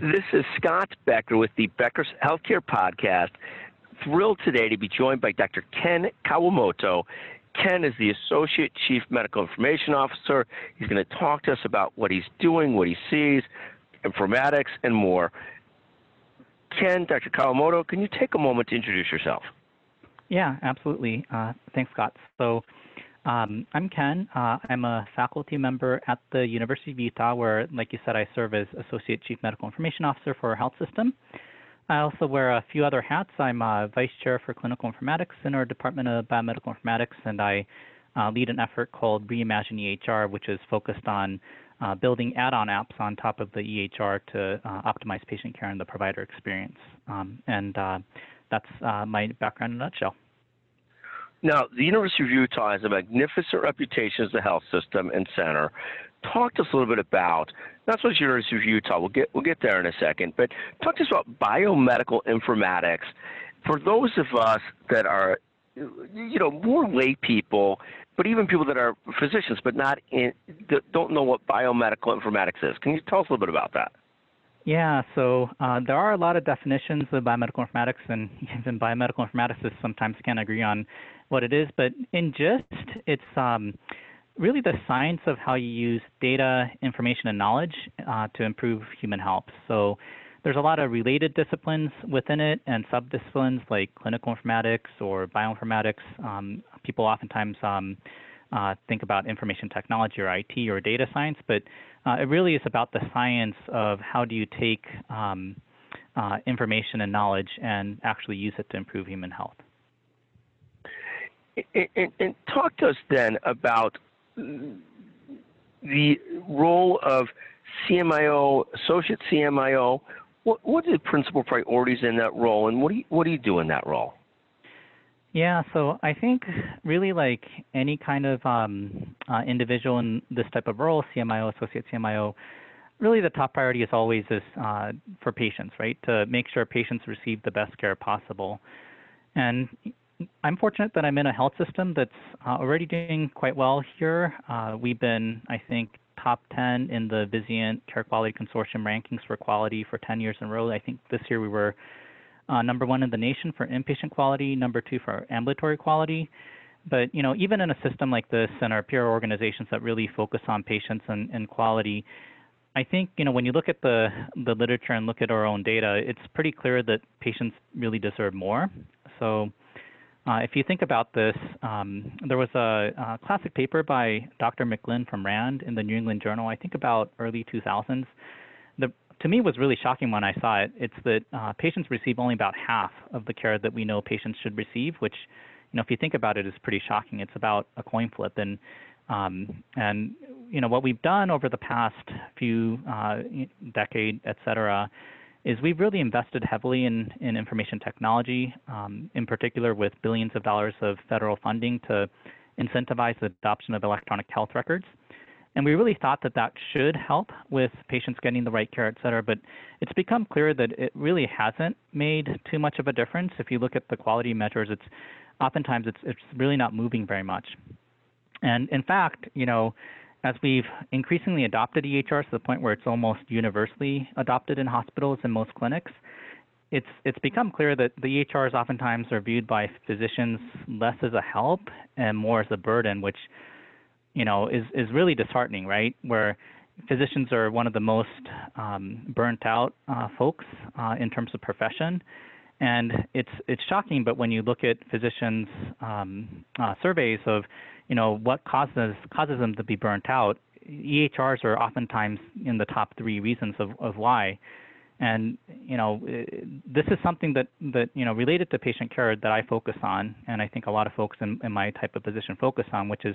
This is Scott Becker with the Becker's Healthcare Podcast. Thrilled today to be joined by Dr. Ken Kawamoto. Ken is the Associate Chief Medical Information Officer. He's going to talk to us about what he's doing, what he sees, informatics, and more. Ken, Dr. Kawamoto, can you take a moment to introduce yourself? Yeah, absolutely. Uh, thanks, Scott. So, um, I'm Ken. Uh, I'm a faculty member at the University of Utah, where, like you said, I serve as Associate Chief Medical Information Officer for our health system. I also wear a few other hats. I'm a Vice Chair for Clinical Informatics in our Department of Biomedical Informatics, and I uh, lead an effort called Reimagine EHR, which is focused on uh, building add-on apps on top of the EHR to uh, optimize patient care and the provider experience. Um, and uh, that's uh, my background in a nutshell. Now, the University of Utah has a magnificent reputation as a health system and center. Talk to us a little bit about not so much University of Utah. We'll get we'll get there in a second, but talk to us about biomedical informatics. For those of us that are, you know, more lay people, but even people that are physicians, but not in, don't know what biomedical informatics is. Can you tell us a little bit about that? Yeah, so uh, there are a lot of definitions of biomedical informatics, and even biomedical informaticists sometimes can't agree on what it is. But in gist, it's um, really the science of how you use data, information, and knowledge uh, to improve human health. So there's a lot of related disciplines within it and subdisciplines like clinical informatics or bioinformatics. Um, people oftentimes um, uh, think about information technology or IT or data science, but uh, it really is about the science of how do you take um, uh, information and knowledge and actually use it to improve human health. And, and, talk to us then about the role of CMIO, associate CMIO. What, what are the principal priorities in that role, and what do you, what do you do in that role? Yeah, so I think really like any kind of um, uh, individual in this type of role, CMIO, associate CMIO, really the top priority is always is uh, for patients, right? To make sure patients receive the best care possible. And I'm fortunate that I'm in a health system that's uh, already doing quite well here. Uh, we've been, I think, top 10 in the Vizient Care Quality Consortium rankings for quality for 10 years in a row. I think this year we were uh, number one in the nation for inpatient quality, number two for ambulatory quality. But you know, even in a system like this and our peer organizations that really focus on patients and, and quality, I think you know when you look at the the literature and look at our own data, it's pretty clear that patients really deserve more. So. Uh, if you think about this, um, there was a, a, classic paper by Dr. McGlynn from RAND in the New England Journal, I think about early 2000s, The, to me was really shocking when I saw it. It's that uh, patients receive only about half of the care that we know patients should receive, which, you know, if you think about it, is pretty shocking. It's about a coin flip, and um, and you know what we've done over the past few uh, decade, et cetera, is we've really invested heavily in in information technology, um, in particular with billions of dollars of federal funding to incentivize the adoption of electronic health records. And we really thought that that should help with patients getting the right care, et cetera. But it's become clear that it really hasn't made too much of a difference. If you look at the quality measures, it's oftentimes it's it's really not moving very much. And in fact, you know, as we've increasingly adopted EHR to the point where it's almost universally adopted in hospitals and most clinics, it's it's become clear that the EHRs oftentimes are viewed by physicians less as a help and more as a burden, which you know, is is really disheartening, right? Where physicians are one of the most um, burnt out uh, folks uh, in terms of profession, and it's it's shocking. But when you look at physicians' um, uh, surveys of, you know, what causes causes them to be burnt out, EHRs are oftentimes in the top three reasons of, of why. And you know, uh, this is something that that you know related to patient care that I focus on, and I think a lot of folks in, in my type of position focus on, which is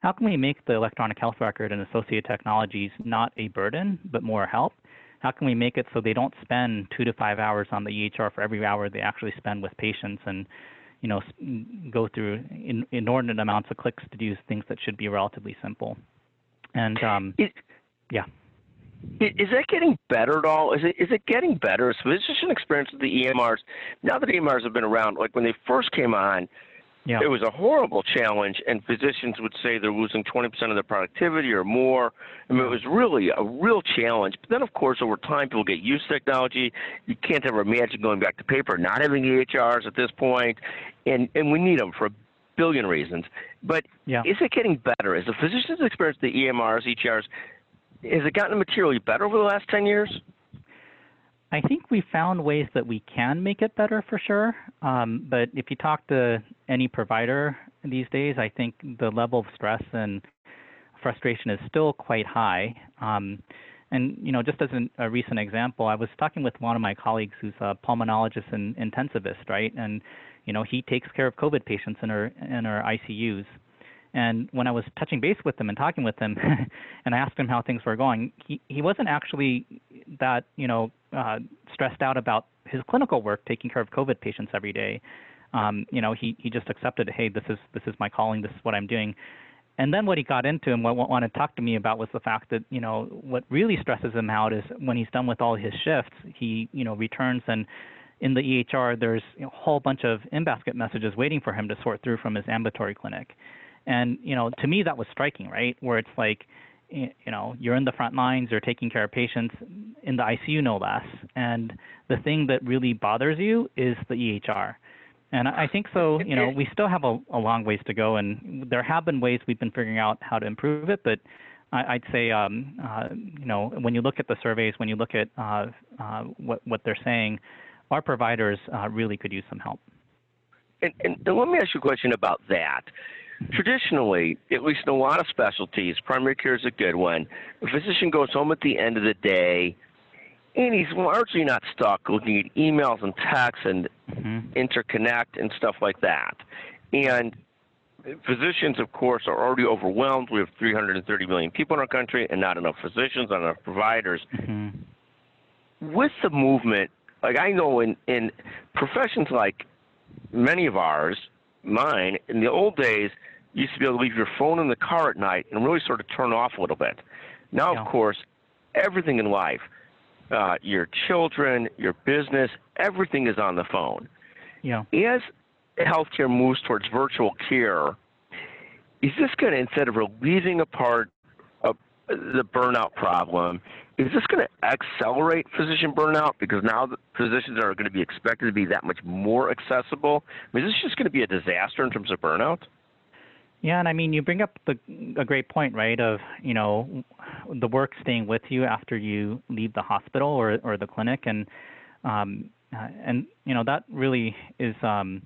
how can we make the electronic health record and associated technologies not a burden, but more help? How can we make it so they don't spend two to five hours on the EHR for every hour they actually spend with patients and you know, go through in, inordinate amounts of clicks to do things that should be relatively simple. And um, yeah. Is that getting better at all? Is it is it getting better? So physician experience with the EMRs, now that EMRs have been around, like when they first came on, Yeah. It was a horrible challenge, and physicians would say they're losing 20% of their productivity or more. I mean, it was really a real challenge. But then, of course, over time, people get used to technology. You can't ever imagine going back to paper, not having EHRs at this point, and and we need them for a billion reasons. But Yeah. is it getting better? As the physicians experience the EMRs, EHRs, has it gotten materially better over the last 10 years? I think we found ways that we can make it better for sure. Um, but if you talk to any provider these days, I think the level of stress and frustration is still quite high. Um, and you know, just as an, a recent example, I was talking with one of my colleagues who's a pulmonologist and intensivist, right? And you know, he takes care of COVID patients in our in our ICUs. And when I was touching base with him and talking with him, and I asked him how things were going, he he wasn't actually that you know uh, stressed out about his clinical work, taking care of COVID patients every day. Um, you know, he he just accepted, hey, this is this is my calling, this is what I'm doing. And then what he got into and what, what wanted to talk to me about was the fact that you know what really stresses him out is when he's done with all his shifts, he you know returns and in the EHR there's a whole bunch of in-basket messages waiting for him to sort through from his ambulatory clinic. And you know, to me that was striking, right? Where it's like, you know, you're in the front lines, you're taking care of patients in the ICU no less, and the thing that really bothers you is the EHR. And I think so. You know, we still have a, a long ways to go, and there have been ways we've been figuring out how to improve it. But I, I'd say, um, uh, you know, when you look at the surveys, when you look at uh, uh, what what they're saying, our providers uh, really could use some help. And, and, and let me ask you a question about that. Traditionally, at least in a lot of specialties, primary care is a good one. A physician goes home at the end of the day, and he's largely not stuck looking at emails and texts and Mhm. interconnect and stuff like that. And physicians, of course, are already overwhelmed. We have 330 million people in our country and not enough physicians, not enough providers. Mhm. With the movement, like I know in, in professions like many of ours, mine, in the old days, you used to be able to leave your phone in the car at night and really sort of turn off a little bit. Now, Yeah. of course, everything in life, uh, your children, your business, everything is on the phone. Yeah. As healthcare moves towards virtual care, is this going to, instead of relieving a part of the burnout problem, is this going to accelerate physician burnout because now physicians are going to be expected to be that much more accessible? I mean, is this just going to be a disaster in terms of burnout? Yeah, and I mean, you bring up the, a great point, right? Of you know, the work staying with you after you leave the hospital or or the clinic, and um, uh, and you know that really is um,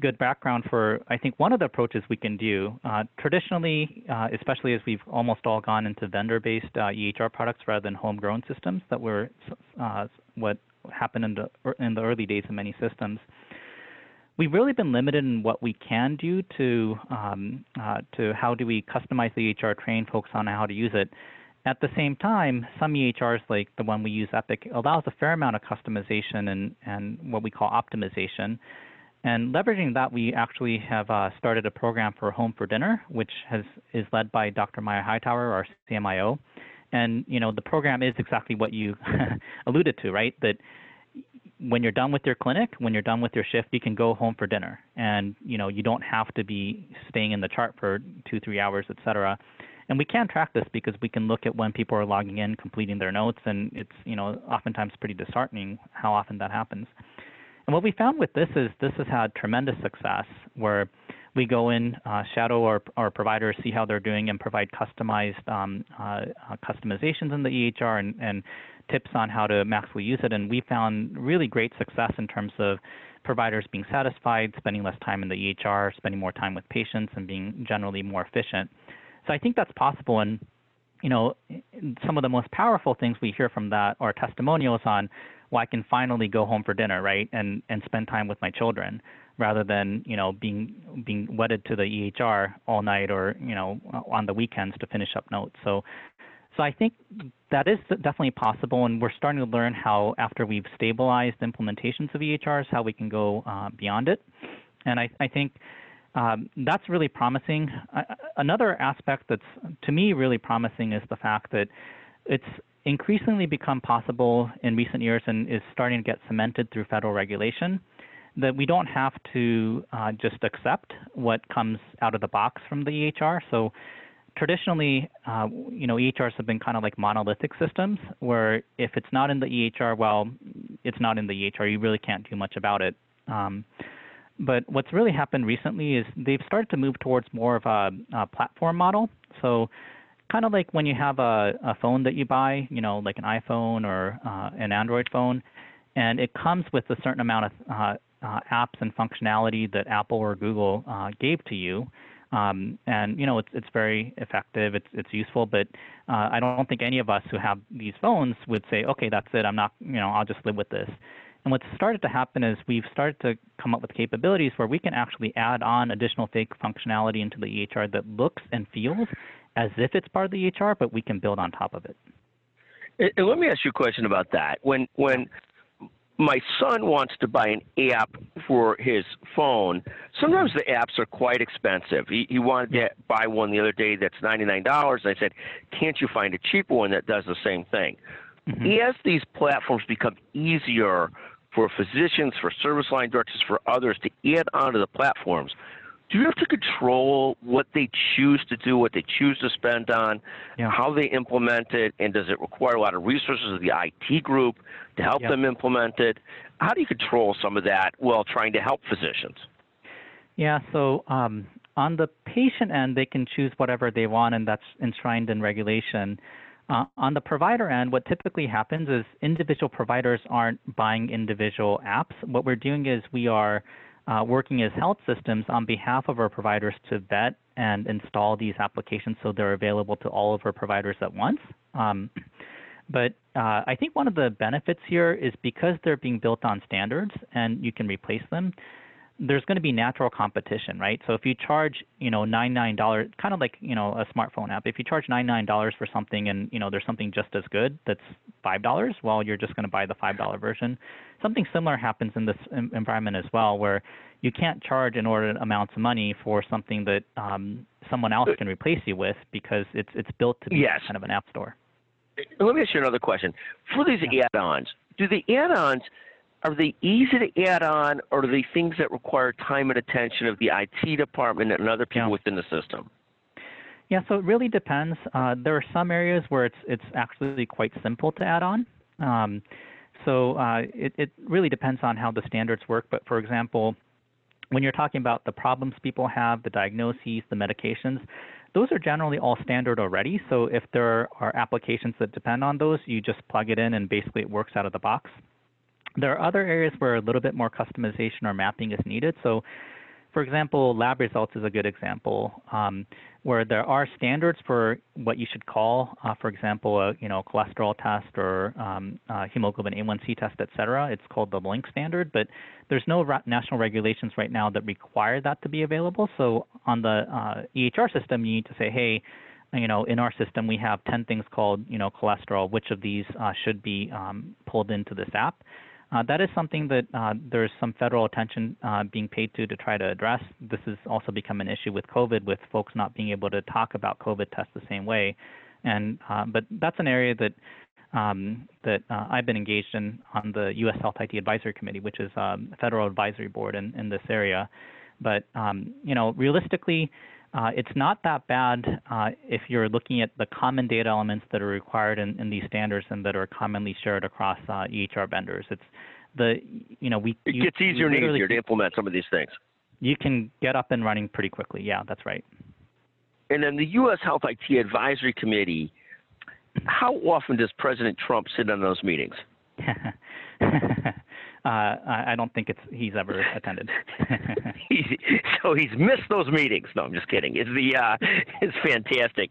good background for I think one of the approaches we can do. Uh, traditionally, uh, especially as we've almost all gone into vendor-based uh, EHR products rather than homegrown systems, that were uh, what happened in the in the early days of many systems we've really been limited in what we can do to um, uh, to how do we customize the EHR, train folks on how to use it. At the same time, some EHRs like the one we use, Epic, allows a fair amount of customization and, and what we call optimization. And leveraging that, we actually have uh, started a program for Home for Dinner, which has is led by Dr. Maia Hightower, our CMIO. And you know the program is exactly what you alluded to, right? That when you're done with your clinic, when you're done with your shift, you can go home for dinner, and you know you don't have to be staying in the chart for two, three hours, et cetera. And we can track this because we can look at when people are logging in, completing their notes, and it's you know oftentimes pretty disheartening how often that happens. And what we found with this is this has had tremendous success where we go in, uh, shadow our, our providers, see how they're doing, and provide customized um, uh, uh, customizations in the EHR and, and tips on how to maximally use it. And we found really great success in terms of providers being satisfied, spending less time in the EHR, spending more time with patients, and being generally more efficient. So I think that's possible. And you know, some of the most powerful things we hear from that are testimonials on, well, I can finally go home for dinner, right, and and spend time with my children rather than you know being being wedded to the EHR all night or you know on the weekends to finish up notes. So so I think that is definitely possible, and we're starting to learn how after we've stabilized implementations of EHRs, how we can go uh, beyond it. And I, I think um, that's really promising. Uh, another aspect that's to me really promising is the fact that it's increasingly become possible in recent years and is starting to get cemented through federal regulation that we don't have to uh, just accept what comes out of the box from the EHR. So traditionally, uh, you know, EHRs have been kind of like monolithic systems where if it's not in the EHR, well, it's not in the EHR. You really can't do much about it. Um, but what's really happened recently is they've started to move towards more of a, a platform model. So kind of like when you have a, a phone that you buy, you know, like an iPhone or uh, an Android phone, and it comes with a certain amount of uh, uh, apps and functionality that Apple or Google uh, gave to you. Um, and you know it's it's very effective. It's it's useful, but uh, I don't think any of us who have these phones would say, okay, that's it. I'm not, you know, I'll just live with this. And what's started to happen is we've started to come up with capabilities where we can actually add on additional fake functionality into the EHR that looks and feels as if it's part of the EHR, but we can build on top of it. And let me ask you a question about that. When when my son wants to buy an app for his phone. Sometimes the apps are quite expensive. He, he wanted to buy one the other day that's $99. I said, can't you find a cheaper one that does the same thing? Mm-hmm. As these platforms become easier for physicians, for service line directors, for others to add onto the platforms, do you have to control what they choose to do, what they choose to spend on, yeah. how they implement it, and does it require a lot of resources of the IT group to help them implement it? How do you control some of that while trying to help physicians? Yeah, so um, on the patient end, they can choose whatever they want, and that's enshrined in regulation. Uh, on the provider end, what typically happens is individual providers aren't buying individual apps. What we're doing is we are uh, working as health systems on behalf of our providers to vet and install these applications so they're available to all of our providers at once. Um, but uh, I think one of the benefits here is because they're being built on standards and you can replace them, there's going to be natural competition, right? So if you charge, you know, $99, kind of like, you know, a smartphone app, if you charge $99 for something and, you know, there's something just as good that's $5, well, you're just going to buy the $5 version. Something similar happens in this environment as well, where you can't charge inordinate amounts of money for something that um, someone else can replace you with because it's it's built to be yes. kind of an app store. Let me ask you another question. For these yeah. add-ons, do the add-ons are they easy to add on, or are they things that require time and attention of the IT department and other people yeah. within the system? Yeah, so it really depends. Uh, there are some areas where it's it's actually quite simple to add on. Um, so uh, it, it really depends on how the standards work. But for example, when you're talking about the problems people have, the diagnoses, the medications, those are generally all standard already. So if there are applications that depend on those, you just plug it in and basically it works out of the box. There are other areas where a little bit more customization or mapping is needed. So for example, lab results is a good example um, where there are standards for what you should call, uh, for example, a you know cholesterol test or um, hemoglobin A1C test, et cetera. It's called the LOINC standard, but there's no national regulations right now that require that to be available. So on the uh, EHR system, you need to say, hey, you know, in our system we have 10 things called, you know, cholesterol. Which of these uh, should be um, pulled into this app? Uh, that is something that uh, there's some federal attention uh, being paid to to try to address. This has also become an issue with COVID, with folks not being able to talk about COVID tests the same way. And but that's an area that um, that uh, I've been engaged in on the U.S. Health IT Advisory Committee, which is um, a federal advisory board in, in this area. But um, you know, realistically, uh, it's not that bad uh, if you're looking at the common data elements that are required in, in these standards and that are commonly shared across uh, EHR vendors. It's the you know we it you, gets easier and easier to implement some of these things. You can get up and running pretty quickly. Yeah, that's right. And then the U.S. Health IT Advisory Committee. How often does President Trump sit on those meetings? uh, I don't think it's he's ever attended. so he's missed those meetings. No, I'm just kidding. It's the uh, it's fantastic.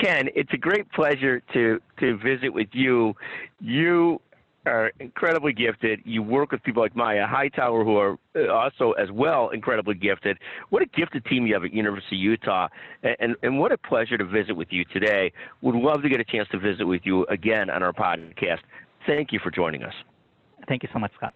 Ken, it's a great pleasure to to visit with you. You are incredibly gifted. You work with people like Maia Hightower, who are uh, also as well incredibly gifted. What a gifted team you have at University of Utah, and and what a pleasure to visit with you today. Would love to get a chance to visit with you again on our podcast. Thank you for joining us. Thank you so much, Scott.